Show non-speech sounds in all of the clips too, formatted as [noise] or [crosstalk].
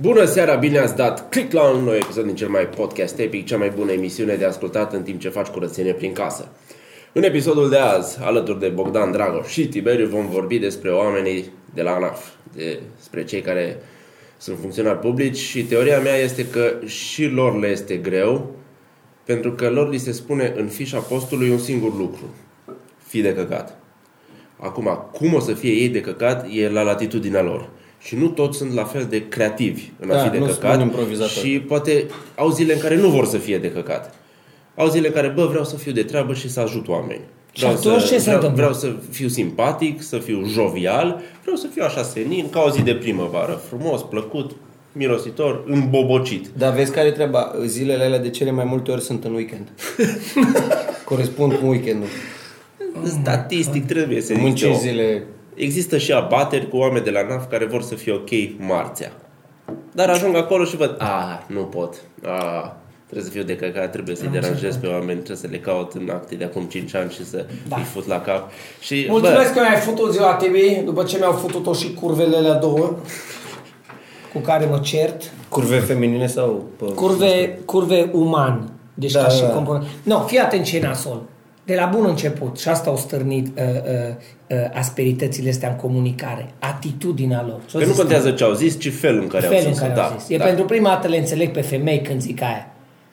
Bună seara, bine ați dat click la un nou episod din cel mai podcast epic, cea mai bună emisiune de ascultat în timp ce faci curățenie prin casă. În episodul de azi, alături de Bogdan Dragoș și Tiberiu, vom vorbi despre oamenii de la ANAF, despre cei care sunt funcționari publici și teoria mea este că și lor le este greu, pentru că lor li se spune în fișa postului un singur lucru. Fii de căcat. Acum, cum o să fie ei de căcat e la latitudinea lor. Și nu toți sunt la fel de creativi în a Da, fi de nu căcat. sunt improvizatori. Și poate au zile în care nu vor să fie de căcat. Au zile în care, bă, vreau să fiu de treabă și să ajut oameni. Și atunci ce se vreau, întâmplă? vreau să fiu simpatic, să fiu jovial, vreau să fiu așa senin, ca o zi de primăvară, frumos, plăcut, mirositor, îmbobocit. Dar vezi care e treaba? Zilele alea de cele mai multe ori sunt în weekend. [laughs] Corespund cu weekendul. Statistic trebuie să Munci existe o- zile... Există și abateri cu oameni de la NAF care vor să fie ok marțea. Dar ajung acolo și văd, a, nu pot, a, trebuie să fiu de căcat, trebuie să-i deranjez pe oameni, trebuie să le caut în acte de acum 5 ani și să Da. îi fut la cap. Și, Mulțumesc că mi-ai făcut ziua TV, după ce mi-au făcut-o și curvele la două, cu care mă cert. Curve feminine sau... Pă, Curve, curve uman. Deci Da, ca și da. component. Nu, fii atent ce e nasol. De la bun început, și asta au stârnit uh, uh, uh, asperitățile astea în comunicare, atitudinea lor. Că nu contează ce au zis, ci felul în care felul au în zis care da, au zis. E da. pentru prima dată le înțeleg pe femei când zic aia.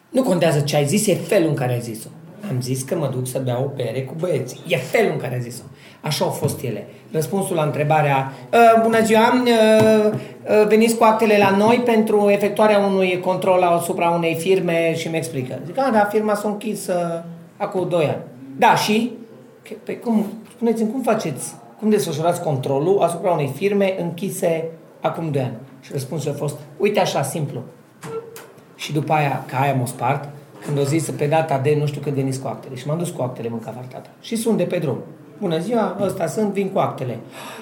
Nu contează ce ai zis, e felul în care ai zis-o. Am zis că mă duc să beau o bere cu băieții. E felul în care ai zis-o. Așa au fost ele. Răspunsul la întrebarea "Uh, Bună ziua, uh, uh, veniți cu actele la noi pentru efectuarea unui control asupra unei firme și mi explică. Zic, a, da, firma s-a închis uh, acum 2 ani. Da, și? Că- Păi cum, spuneți-mi, cum faceți, cum desfășurați controlul asupra unei firme închise acum 2 ani? Și răspunsul a fost, uite așa, simplu. Și după aia, ca aia m-a spart, când o zis pe data de nu știu când veniți cu actele. Și m-am dus cu actele, mânca tata. Și sunt de pe drum. Bună ziua, ăsta sunt, vin cu actele.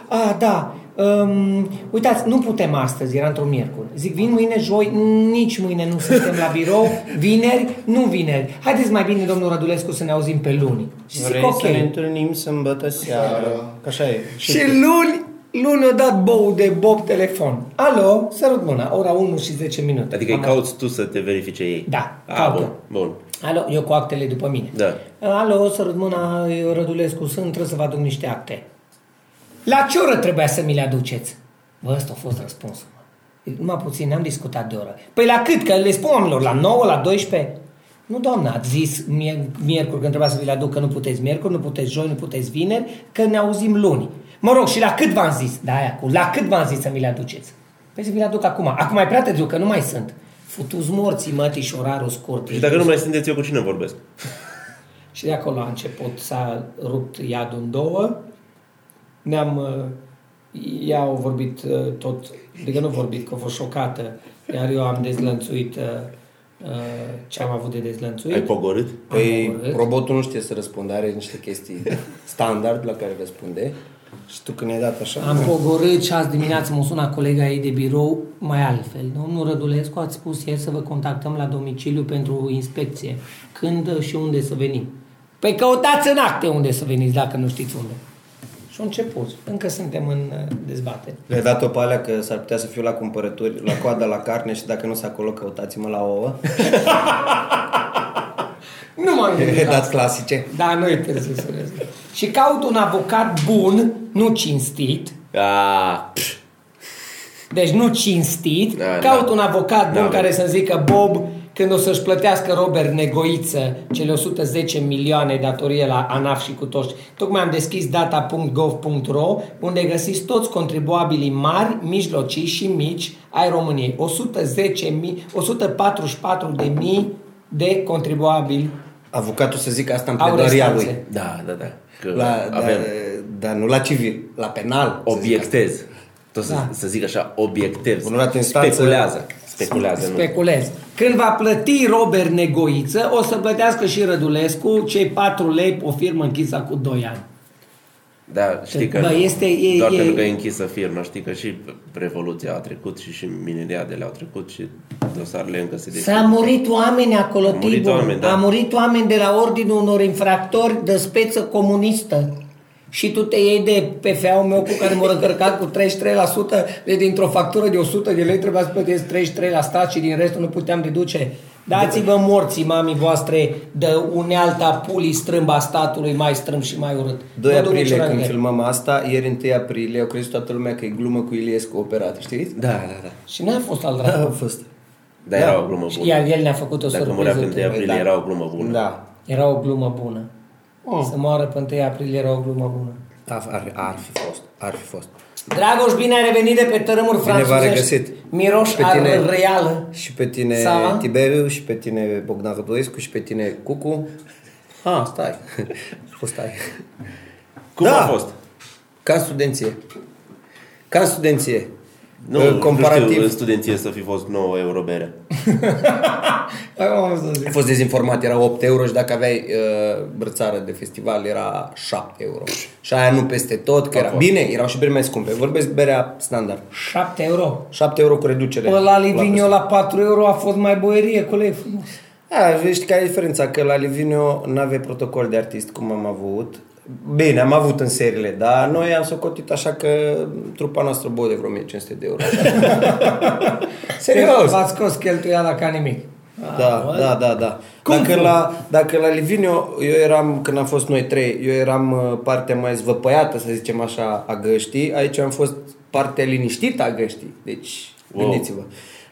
A, da, um, uitați, nu putem astăzi, era într-o miercuri. Zic, vin mâine, joi, nici mâine nu suntem la birou, vineri, nu vineri. Haideți mai bine, domnul Rădulescu, să ne auzim pe luni. Și zic, Vrei ok. să ne întâlnim sâmbătă seara? Că așa e. Și luni, luni a dat bou de Bob telefon. Alo, sărut mâna, ora 1 și 10 minute. Adică îi Am- cauți tu să te verifice ei. Da, A, caută. bun, bun. Alo, eu cu actele după mine. Da. Alo, sărut mâna, eu Rădulescu sunt, trebuie să vă aduc niște acte. La ce oră trebuia să mi le aduceți? Bă, ăsta a fost răspunsul. mă. Numai puțin, n-am discutat de oră. Păi la cât? Că le spun oamenilor, la 9, la 12? Nu, doamna, ați zis mie- miercuri când trebuia să vi le aduc că nu puteți miercuri, nu puteți joi, nu puteți vineri, că ne auzim luni. Mă rog, și la cât v-am zis? Da, aia cu la cât v-am zis să mi le aduceți? Păi să vi le aduc acum. Acum e prea târziu, că nu mai sunt. Futuți morții, mătii și orarul scurt. Și dacă nu mai sunteți, eu cu cine vorbesc? [laughs] Și de acolo a început, s-a rupt iadul în două. Ne-am... uh, Ea a vorbit uh, tot, adică nu vorbit, că a fost șocată, iar eu am dezlănțuit uh, uh, ce am avut de dezlănțuit. Ai pogorât? Păi Am omorât. robotul nu știe să răspundă, are niște chestii [laughs] standard la care răspunde. Și tu când ai dat așa... Am pogorât și azi dimineață mă suna colega ei de birou mai altfel. Domnul Rădulescu ați spus ieri să vă contactăm la domiciliu pentru inspecție. Când și unde să venim? Păi căutați în acte unde să veniți, dacă nu știți unde. Și a început. Încă suntem în uh, dezbatere. Le-ai dat-o pe alea că s-ar putea să fiu la cumpărături, la coada la carne și dacă nu sunt acolo, căutați-mă la ouă. [laughs] Nu m-am gândit la [laughs] Dați clasice. Da, nu e târziu să le zic. Și caut un avocat bun, nu cinstit. A, pș, Deci nu cinstit. Da, caut da. un avocat bun Da, care bă. să zică Bob, când o să-și plătească Robert Negoiță cele 110 milioane datorie la ANAF și cu toți. Tocmai am deschis data.gov.ro unde găsiți toți contribuabilii mari, mijlocii și mici ai României. 110 mii, 144 de mii de contribuabili Avocatul să zic asta în au pledoaria restanțe. lui. da, da, da. Că La, da, avem dar nu la civil, la penal. să zic obiectez. Tot să, Da. să zic așa, obiectez. Onorat în instanță- Speculează. Speculează, nu. Speculez. Când va plăti Robert Negoiță, o să plătească și Rădulescu cei 4 lei o firmă închisă cu 2 ani. Da, știi că Bă, nu. este- e- doar e- pentru că e închisă firma, știi că și Revoluția a trecut și și mineriadele au trecut și dosarele încă se deschid. S-a murit oameni acolo, Au murit Tibor. oameni, da. A murit oameni de la ordinul unor infractori de speță comunistă. Și tu te iei de PFA-ul meu cu care m-a încărcat cu 33%, de dintr-o factură de 100 de lei trebuia să plătesc 33 la stat și din restul nu puteam deduce. Dați-vă morții mamii voastre de unealta pulii strâmba statului mai strâmb și mai urât. 2 Vă duc aprilie niciuna când de ele. filmăm asta, ieri 1 aprilie, au crezut toată lumea că e glumă cu Iliescu operat, știți? Da, da, da. Și n-a fost al Da, dracu. [laughs] a fost. Dar era o glumă bună. Iar el ne-a făcut o Dacă surpriză. murea pe 1 tânăr. aprilie, da. era o glumă bună. Da. Era o glumă bună. Oh. Să moară pe 1 aprilie era o glumă bună. Ar, ar, ar fi fost, ar fi fost. Dragoș, bine ai revenit de pe tărâmuri Bine v-a franțuzești. regăsit. Miroș Pe ar tine- reală. Și pe tine Sava? Tiberiu, și pe tine Bogdan Răduescu, și pe tine Cucu. Ah, stai. [laughs] O stai. Cum Da. a fost? Ca în studenție. Ca în studenție. Nu, Uh, comparativ. nu comparativ. știu în studenție să fi fost 9 euro bere. [laughs] Acum am să zic. Ai fost dezinformat, era 8 euro și dacă aveai uh, brățară de festival era 7 euro. Și aia nu peste tot, că era... fost. Bine, erau și beri mai scumpe. Vorbesc berea standard. 7 euro. 7 euro cu reducere. Ăla Livinio la 4 euro a fost mai boierie, coleg frumos. A, știi care e diferența? Că la Livino nu avea protocol de artist cum am avut. Bine, am avut în seriile, dar noi am socotit așa că trupa noastră bă de vreo 1500 de euro. [laughs] Serios! V-ați scos cheltuiala ca nimic. Da, da, da, da. Cum Dacă fu? la, dacă la Livino, eu eram, când am fost noi trei, eu eram uh, partea mai zvăpăiată, să zicem așa, a găștii. Aici am fost partea liniștită a găștii. Deci, Wow. gândiți-vă.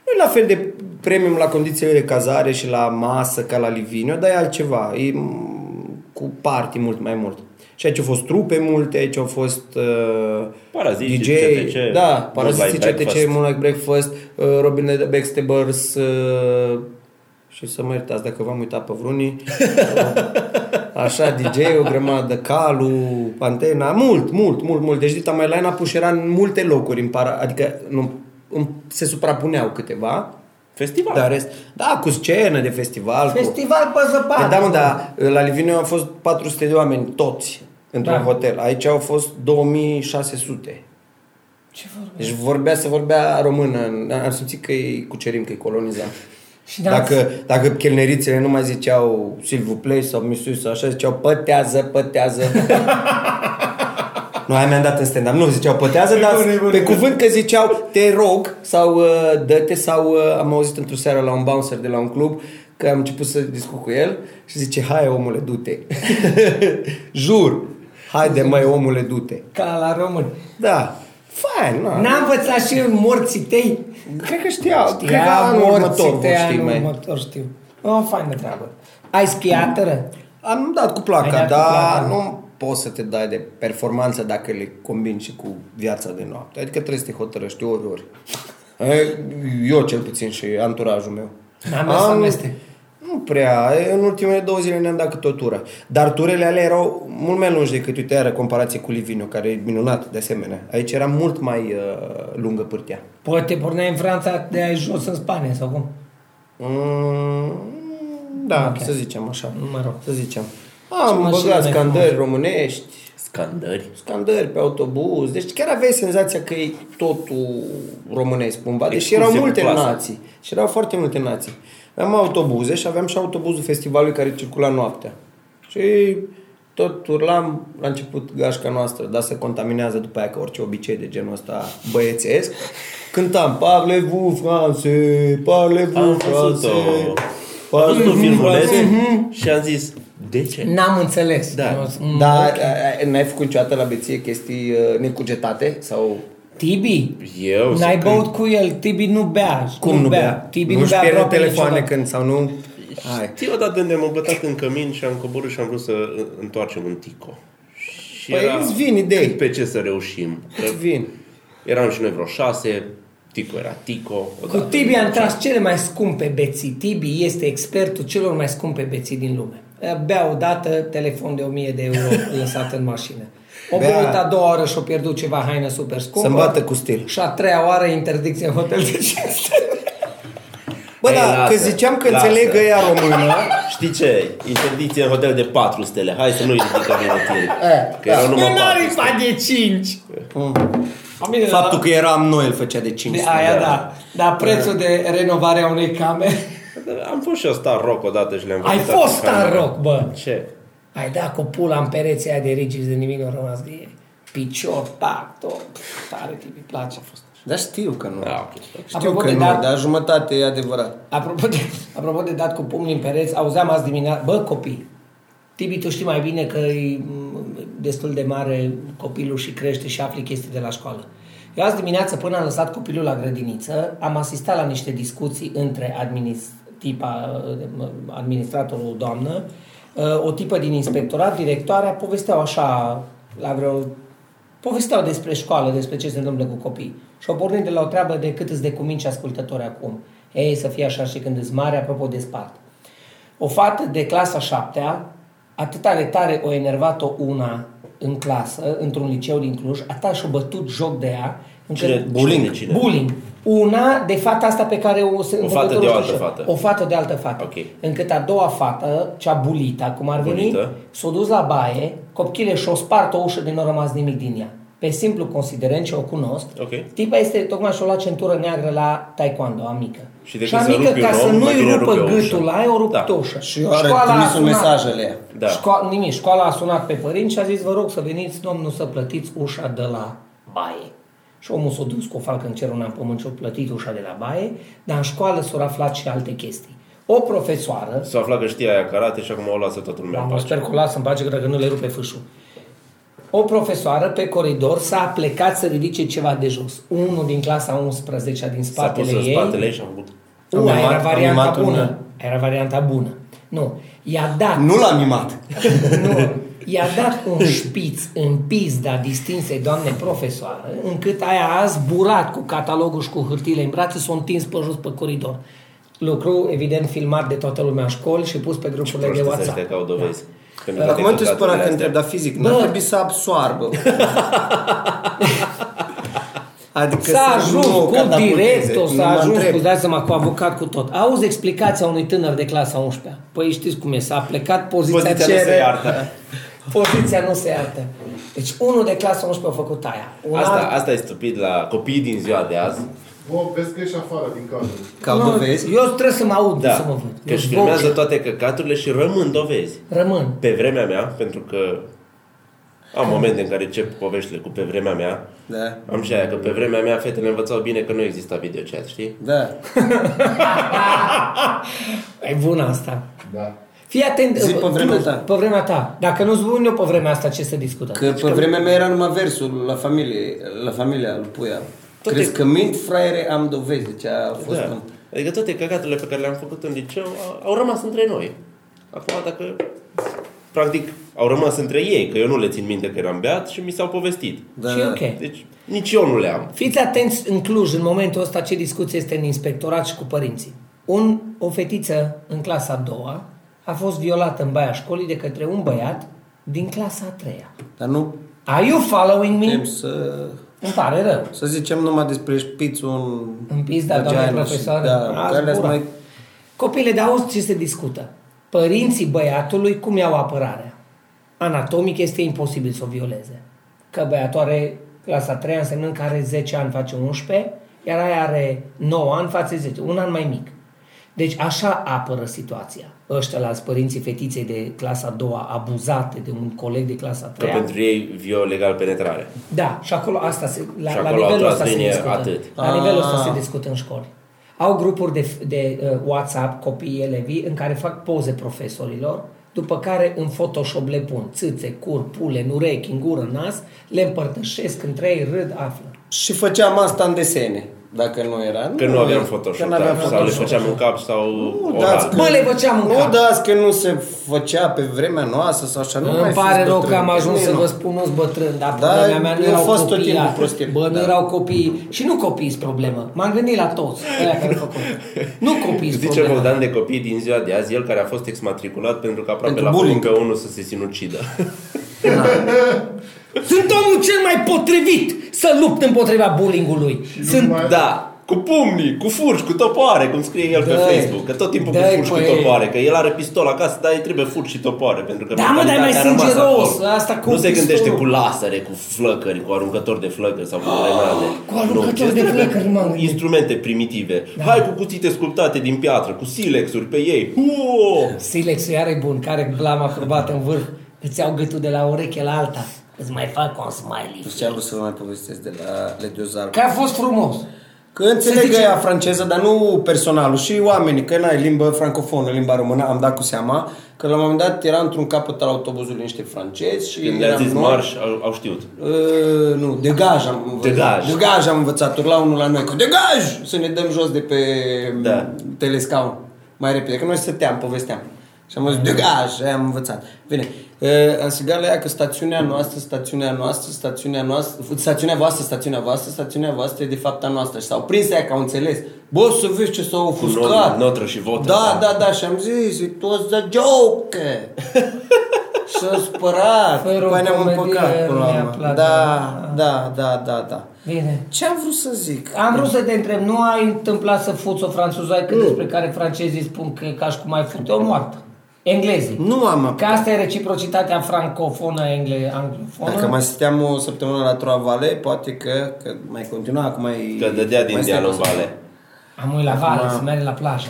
Nu e la fel de premium la condițiile de cazare și la masă ca la Livino, dar e altceva. E mm, cu party mult mai mult. Și aici au fost trupe multe, aici au fost uh, Paraziții, DJ, CTC, da, Paraziții, Moonlight CTC, Breakfast. Moonlight Breakfast, uh, Robin the Backstabbers uh, și să mă iertați dacă v-am uitat pe vreunii. [laughs] Așa, DJ, o grămadă, Calu, Antena, mult, mult, mult, mult. Deci Dita mai line-up era în multe locuri, în para, adică nu, în, se suprapuneau câteva. Festival. Dar rest, da, cu scenă de festival. cu... Festival pe zăpadă. Păi da, mă, dar la Liviniu au fost 400 de oameni, toți, într-un Da. hotel. Aici au fost 2600. Ce vorbe? Deci vorbea să vorbea română. Am simțit că îi cucerim, că îi colonizam. Și n-ați- Dacă, dacă chelnerițele nu mai ziceau Silvu Play sau Misiu sau așa, ziceau pătează, pătează. [laughs] nu, aia mi-am dat în stand Nu ziceau pătează, dar [laughs] bun, e bun, pe e bun. cuvânt că ziceau te rog sau uh, dă-te sau uh, am auzit într-o seară la un bouncer de la un club că am început să discut cu el și zice hai omule, du-te. [laughs] Jur. Haide măi omule, du-te. Ca la român. Da. Fain, nu. N-a învățat și eu morții tăi? Cred că știau. Cred că Știa anul morții următor vor tăi, ști anul mai. următor știu. O, faină treabă. Ai schiateră? Am dat cu Ai placa, dat cu dar placa. nu poți să te dai de performanță dacă le combini și cu viața de noapte. Adică trebuie să te hotărăști ori, ori. E, Eu cel puțin și anturajul meu. N-am mers să amestec. Nu prea. E, În ultimele două zile ne-am dat câte o tură. Dar turele alea erau mult mai lungi decât, uite, iară, comparație cu Liviniu, care e minunat de asemenea. Aici era mult mai uh, lungă pârtia. Poate te porneai în Franța de aici jos în Spania sau cum? Mm, da, Ok. să zicem așa. Mă rog. Să zicem. Ce Am mașină băgat mai scandări frumoasă. românești, Scandări. scandări pe autobuz. Deci chiar aveai senzația că e totul românesc cumva. Deși Excursie erau cu multe clasă. nații. Și erau foarte multe nații. Aveam autobuze și aveam și autobuzul festivalului care circula noaptea. Și tot urlam la început gașca noastră, dar se contaminează după aia ca orice obicei de genul ăsta băiețesc. Cântam Parlez-vous français, Am parlez-vous văzut-o. français. Am văzut un filmuleț Mhm. și am zis, de ce? N-am înțeles. Da. Mm, Da, ok. a- a- n-ai făcut niciodată la beție chestii uh, necugetate? Sau Tibi? Eu N-ai să băut cu el, Tibi nu bea. cum nu bea? Tibi nu Nu-și bea pierde aproape telefoane niciodată. când sau nu? Hai. Știi odată unde m-am bătat în cămin și am coborât și am vrut să întoarcem un tico. Și Păi îți vin idei. cât pe ce să reușim. Că Îți vin. eram și noi vreo șase, Tico era Tico. Cu odată. Tibi am tras cele mai scumpe beții. Tibi este expertul celor mai scumpe beții din lume. Bea odată telefon de 1000 de euro [laughs] lăsat în mașină. O Bea- băut a doua oră și-o pierdut ceva haină super scumpă. Să-mi bată cu stil. Și a treia oară interdicție în hotel de 500. Bă, Ei, da, lasă, că ziceam că lasă. înțeleg ea română. [laughs] Știi ce? Interdicție în hotel de 4 stele. Hai să nu-i ridicăm inutil. Eh, Că erau numai Nu 4 are stele. de 5. Bine, Faptul că eram noi îl făcea de 5 de aia da. Dar prețul de renovare a unei camere. Am fost și eu star rock odată și le-am Ai vizitat fost în cameră. star rock, bă. Ce? Ai dat cu pula în pereții aia de rigis de nimic nu a rămas de ei. Picior, tac, tot. Tare tip, îi place. A fost. Dar știu că nu. Da, ok. Știu Apropo că de nu, dat- dar jumătate e adevărat. Apropo de, apropo de dat cu pumnii în pereți, auzeam azi dimineața, bă, copii, Tibi, tu știi mai bine că e m, destul de mare copilul și crește și afli chestii de la școală. Eu azi dimineață, până am lăsat copilul la grădiniță, am asistat la niște discuții între administ- tipa, m, administratorul, o doamnă, o tipă din inspectorat, directoarea, povesteau așa, la vreo povesteau despre școală, despre ce se întâmplă cu copii. Și au pornit de la o treabă de cât îți de cuminți ascultători acum. Ei, să fie așa și când îți mare, apropo de spart. O fată de clasa șaptea, atâta de tare o enervat-o una în clasă, într-un liceu din Cluj, atâta și-o bătut joc de ea, încât... Cine, Bullying. Cine, cine? Bullying. Una de fata asta pe care o... se- O în fată de o învățătorul altă știu- fată. O fată de altă fată. Ok. Încât a doua fată, cea bulita, cum ar veni, Bulită. s-a dus la baie, copchile și-o spart o ușă de nu a rămas nimic din ea. Pe simplu considerent ce o cunosc, Ok. tipa este, tocmai și-o luat centură neagră la taekwondo, amică. Și de și când se amică, rupe ca un să om, mai nu-i bine rupă rupe o ușă. gâtul la aia, o rupt Da. o ușă. Și eu are Școala a trimisul sunat- mesajele ea. Da. Șco- nimic, școala a sunat pe părinți și a zis, vă rog să veniți, domnul, să plătiți ușa de la baie. Și omul s-a dus cu o falcă în cer, una în pământ și a plătit ușa de la baie, dar în școală s-au aflat și alte chestii. O profesoară, S-a aflat că știa aia karate și acum o lasă toată lumea în am pace. sper că o lasă în pace, că dacă nu le rupe fâșul. O profesoară pe coridor s-a plecat să ridice ceva de jos. Unul din clasa 11 din S-a spatele pus în ei, spatele ei și a făcut. U, Am aia mimat- era am varianta mimat un- bună. Era varianta bună. Nu. I-a dat Nu l-am mimat. [laughs] [laughs] nu, i-a dat un șpiț în pizda distinsei doamne profesoară, încât aia a zburat cu catalogul și cu hârtiile în brațe, s-a întins pe jos pe coridor. Lucru, evident, filmat de toată lumea în școli și pus pe grupurile de Proștii WhatsApp. ăștia că au dovezi. Pentru Acum toate te spune păcatele că astea. întreb, dar fizic, Bă. n-ar trebui să absoarbă. [laughs] Adică S-a să ajuns nu cu catapulteze. director, Nu s-a mă ajuns întreb. cu, dați seama, cu avocat, cu tot. Auzi explicația unui tânăr de clasa 11 Păi știți cum e, s-a plecat poziția, Poziția nu cere, se iartă. [laughs] Poziția nu se iartă. Deci unul de clasa 11 a făcut aia. Un Asta, alt- asta e stupid la copiii din ziua de azi. Bă, vezi că ești afară din cadru. Că au Nu, dovezi. Eu trebuie să mă aud, Da. să mă văd. Că Eu își filmează voce. toate căcaturile și rămân dovezi. Rămân. Pe vremea mea, pentru că am momente în care încep poveștile cu pe vremea mea, Da. am și aia că pe vremea mea fetele învățau bine că nu exista videochat, știi? Da. [laughs] E bună asta. Da. Fii atent. Zi pe vremea ta. Pe vremea ta. Dacă nu spun eu pe vremea asta, ce se discută? Că pe vremea mea era numai versul la familie, la familia lui Puia. Toate- Crezi că mint, fraiere, am dovezi. Deci a fost Da. un... Adică toate căcaturile pe care le-am făcut în liceu au, au rămas între noi. Acum, dacă... Practic, au rămas între ei, că eu nu le țin minte că eram beat și mi s-au povestit. Da, și da. ok. Deci, nici eu nu le am. Fiți atenți în Cluj, în momentul ăsta, ce discuție este în inspectorat și cu părinții. Un, o fetiță în clasa a doua a fost violată în baia școlii de către un băiat din clasa a treia. Dar nu Are you following me? putem să... Îmi pare rău. Să zicem numai despre șpițul în... În pizda, doamne vagina și- profesoară. Da, Azi care le gura. mai... Copile, de auzi ce se discută. Părinții băiatului cum iau apărarea? Anatomic este imposibil să o violeze. Că băiatul are clasa 3 însemnând că are 10 ani face 11, iar aia are 9 ani face 10, un an mai mic. Deci așa apără situația. Ăștia la părinții fetiței de clasa a doua abuzate de un coleg de clasa a Că treia. pentru ei viol legal penetrare. Da, și acolo asta se, la, Și la acolo au nivelul tras ăsta se linie discută. atât. La nivelul ăsta Ah. se discută în școli. Au grupuri de, de uh, WhatsApp, copiii elevii, în care fac poze profesorilor, după care în Photoshop le pun țâțe, cur, pule, în urechi, în gură, în nas, le împărtășesc între ei, râd, află. Și făceam asta în desene, dacă nu era. Că nu aveam Photoshop, Că nu aveam da, sau le Photoshop. făceam în cap sau Nu, oral. dați că- Mă, le făceam în Nu cap. dați că nu se făcea pe vremea noastră sau așa. Nu mai Îmi fiți pare rău că bătrâni, am ajuns nu să e vă spun nu bătrân, dar Da, problema mea nu eu erau am fost tot copii. timpul aia. prostie. Bă, nu Da. erau copii. Și nu copii sunt problemă. M-am gândit la toți. Aia care au făcut. Nu copii sunt Zice problema. Bogdan de copii din ziua de azi, el care a fost exmatriculat pentru că aproape Pentru l-a făcut bullying. pe unul să se sinucidă. [laughs] Sunt omul cel mai potrivit să lupt împotriva bullying-ului. nu Sunt... mai- da, cu pumnii, cu furci, cu topoare, cum scrie el pe Dă-i. Facebook. Că tot timpul cu Dă-i furci, cu pe ei. topoare. Că el are pistol acasă, dar îi trebuie furci și topoare. Pentru că Da, mă, dar e mai mentalitatea a rămas sângeros, acolo. asta cu Nu se pistolul. gândește cu lasere, cu flăcări, cu aruncători de flăcări sau cu grenade. cu aruncători Nu, ce de trebuie? flăcări, m-am gândit. Instrumente primitive. Hai cu cuțite sculptate din piatră, cu silexuri pe ei. Uo! Silex iar e bun, care blama curbată în vârf. Îți iau gâtul de la ureche la alta. Îți mai fac un smiley. Ce am vrut să vă mai povestesc de la Le Diozar. Că a fost frumos. Că înțeleg zice- ea franceză, dar nu personalul, și oamenii, că n-ai limbă francofonă, limba română, am dat cu seama că la un moment dat era într-un capăt al autobuzului niște francezi și Când le-a eram zis noi. marș, au, au știut. Uh, nu, degaj am învățat. Degaj. Degaj am învățat, la unul la noi, cu degaj! Să ne dăm jos de pe Da. telescaun. Mai repede, că noi stăteam, povesteam. Și am zis, degaj, aia am învățat. Bine, uh, am strigat la ea că stațiunea noastră, stațiunea noastră, stațiunea noastră, stațiunea voastră, stațiunea voastră, stațiunea voastră e de fapt a noastră. Și s-au prins aia că au înțeles. Bă, să vezi ce s-au ofuscat. notră și votă, Da, da. da, da, și am zis, it was a joke. [laughs] Și-a spărat. Fără După aia ne-am comedie împăcat până la mi-a urmă. plăcut. Da, da, da, da, da. Bine. Ce am vrut să zic? Am vrut să te întreb, nu ai întâmplat să fuți o franțuzaică despre care francezii spun că e ca și cum ai fute o moartă? Englezii. Nu am Că asta e reciprocitatea francofonă, engle, anglofonă. Dacă mai stăteam o săptămână la Troa Vale, poate că, că mai continua, acum mai... Că dădea din mai stai deal în cu- vale. Am uit la vară, să merg la plajă.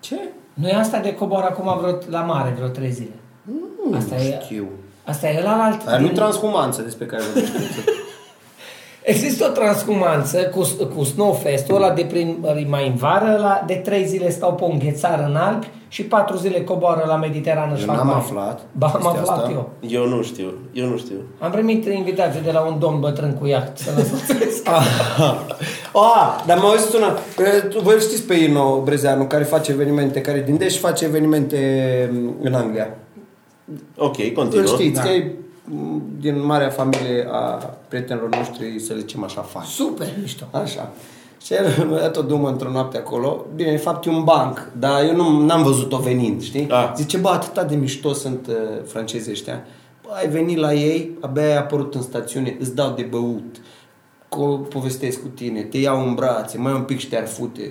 Ce? Nu e asta de cobor acum vreo, la mare vreo trei zile. Nu Asta e- știu. Asta e la alt. Aia nu transhumanță despre care vorbești. [laughs] Există o transhumanță cu, cu Snowfest-ul ăla de prin, mai în vară, la, de trei zile stau pe o înghețară în Alpi și patru zile coboară la Mediterană și Eu fac n-am baie. aflat Ba, am chestia aflat asta. eu. Eu nu știu, eu nu știu. Am primit invitație de la un domn bătrân cu iaht să lăsăm [laughs] Ah, dar mă auzit una. Că tu- Voi îl știți pe Ino Brezeanu, care face evenimente, care din Deș face evenimente în Anglia. Ok, Îl continuă. știți, Da. că e m, din marea familie a prietenilor noștri, să le zicem așa, fani. Super mișto. Așa. Și el mi-a dat o dumă într-o noapte acolo. Bine, de fapt e un banc, dar eu nu n-am văzut-o venind, știi? Ah. Zice, bă, atâta de mișto sunt uh, francezii ăștia. Bă, ai venit la ei, abia ai apărut în stațiune, îți dau de băut, co- povestesc cu tine, te iau în brațe, mai un pic și te-ar fute.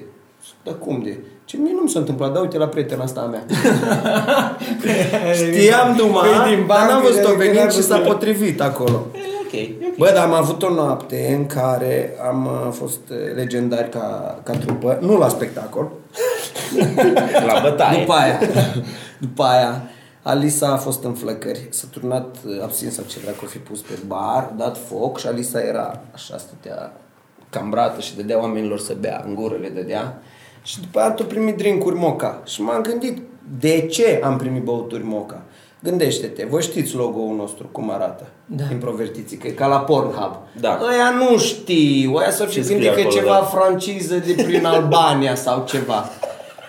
Zic, Dar cum de? Ce mie nu mi s-a întâmplat, dar uite la prietena asta a mea. [laughs] Știam duma, Păi din dar n-am bancă, văzut-o de- venind de- și s-a potrivit acolo. E, ok, e ok. Bă, dar am avut o noapte în care am uh, fost uh, legendari ca, ca trupă, nu la spectacol. [laughs] La bătaie. După aia, după aia, Alisa a fost în flăcări, s-a turnat uh, absint sau ce dracu fi pus pe bar, dat foc și Alisa era așa, stătea cambrată și dădea oamenilor să bea, în gură le dădea. Și după aia tot primit drinkuri moca. Și m-am gândit, de ce am primit băuturi moca? Gândește-te, voi știți logo-ul nostru, cum arată? Da. Introvertiții, că e ca la Pornhub. Da. Ăia nu știu, ăia s-ar fi Ce gândit scrie că e acolo, ceva da? franciză de prin Albania sau ceva.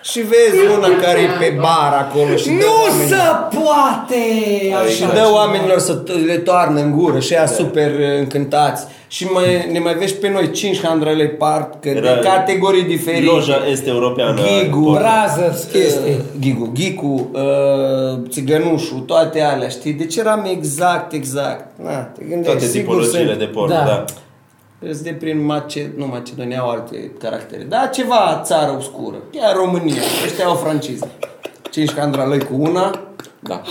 Și vezi una care e pe bar acolo și dă Nu oamenilor- se poate! și Așa dă ceva. oamenilor să t- le toarnă în gură și ea super uh, încântați. Și mai, ne mai vezi pe noi 5 handrele part că Era de categorii diferite. Loja este europeană. Ghigu, Brothers, chestii. uh, Ghigu, Ghicu, uh, Țigănușul, toate alea, știi? Deci eram exact, exact. Na, te gândești, Toate sigur tipologiile sunt- de porn, Da. da. Îți de prin Mace... nu Macedonia au alte caractere. Da, ceva țară obscură. Chiar România. Ăștia au franciză. Cinci candralăi cu una. Da.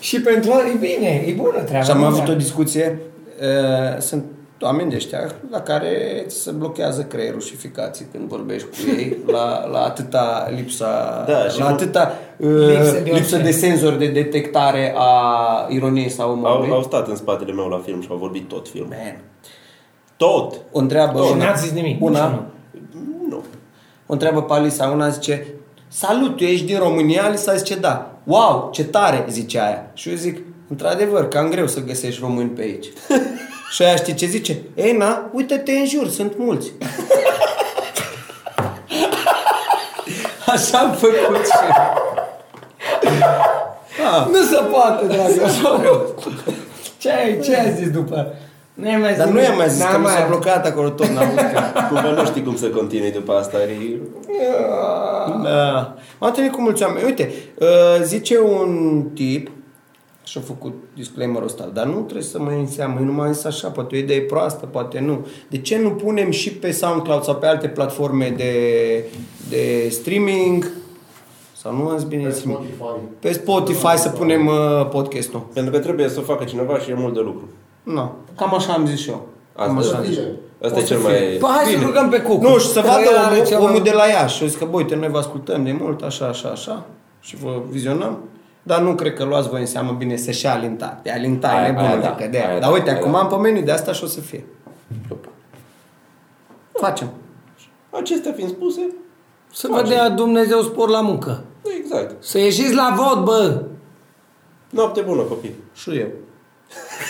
Și pentru e bine, e bună treaba. Și am nu? avut o discuție. uh, Sunt oameni de ăștia la care ți se blochează creierul și ficații când vorbești cu ei la, la atâta lipsa Da, și la nu- atâta uh, Lipsă de lipsă orice. de senzori de detectare a ironiei sau umorului. Au, au stat în spatele meu la film și au vorbit tot filmul. Man. Tot. O întreabă Și una, n-ați zis nimic, una, nici Nu. O întreabă pe Alisa, una zice, salut, tu ești din România? Alisa zice, da. Wow, ce tare, zice aia. Și eu zic, într-adevăr, cam greu să găsești români pe aici. [laughs] și aia știi ce zice? Ei, na, uite-te în jur, sunt mulți. [laughs] Așa am făcut și [laughs] ah, Nu se poate, dragă. ce, ai, ce ai zis după? Nu ai mai zis Dar nu nimic. i-am mai zis N-am că mi s-a blocat acolo tot, n-am auzit că... [laughs] Cumva nu știi cum să continui după asta. E... Da. M-am întâlnit cu mulți oameni. Uite, uh, zice un tip, și a făcut disclaimer ăsta, dar nu trebuie să mă iei în seamă, eu nu m-am zis așa, poate o idee proastă, poate nu. De ce nu punem și pe SoundCloud sau pe alte platforme de, de streaming, sau nu am zis bine, Pe streaming, Spotify. pe Spotify să punem uh, podcastul. Pentru că trebuie să o facă cineva și e mult de lucru. Nu, cam așa am zis și eu. Cam Asta, așa am zis. asta e O să cel fie. mai... Păi hai să Bine. rugăm pe Cucu. Nu, și să Că vadă el are omul, ceva- omul de la Iași. Și eu zic că, bă, uite, noi vă ascultăm de mult, așa, așa, așa, și vă vizionăm. dar nu cred că luați voi în seamă bine să și alintat. E alintat, Aia- e nebună aia de da, cădea. aia Dar da, uite, aia acum da. am pomenit de asta și o să fie. Facem. Acestea fiind spuse, Să vă dea Dumnezeu spor la muncă. exact. Să ieșiți la vot, bă! Noapte bună, copii. Și eu. [laughs]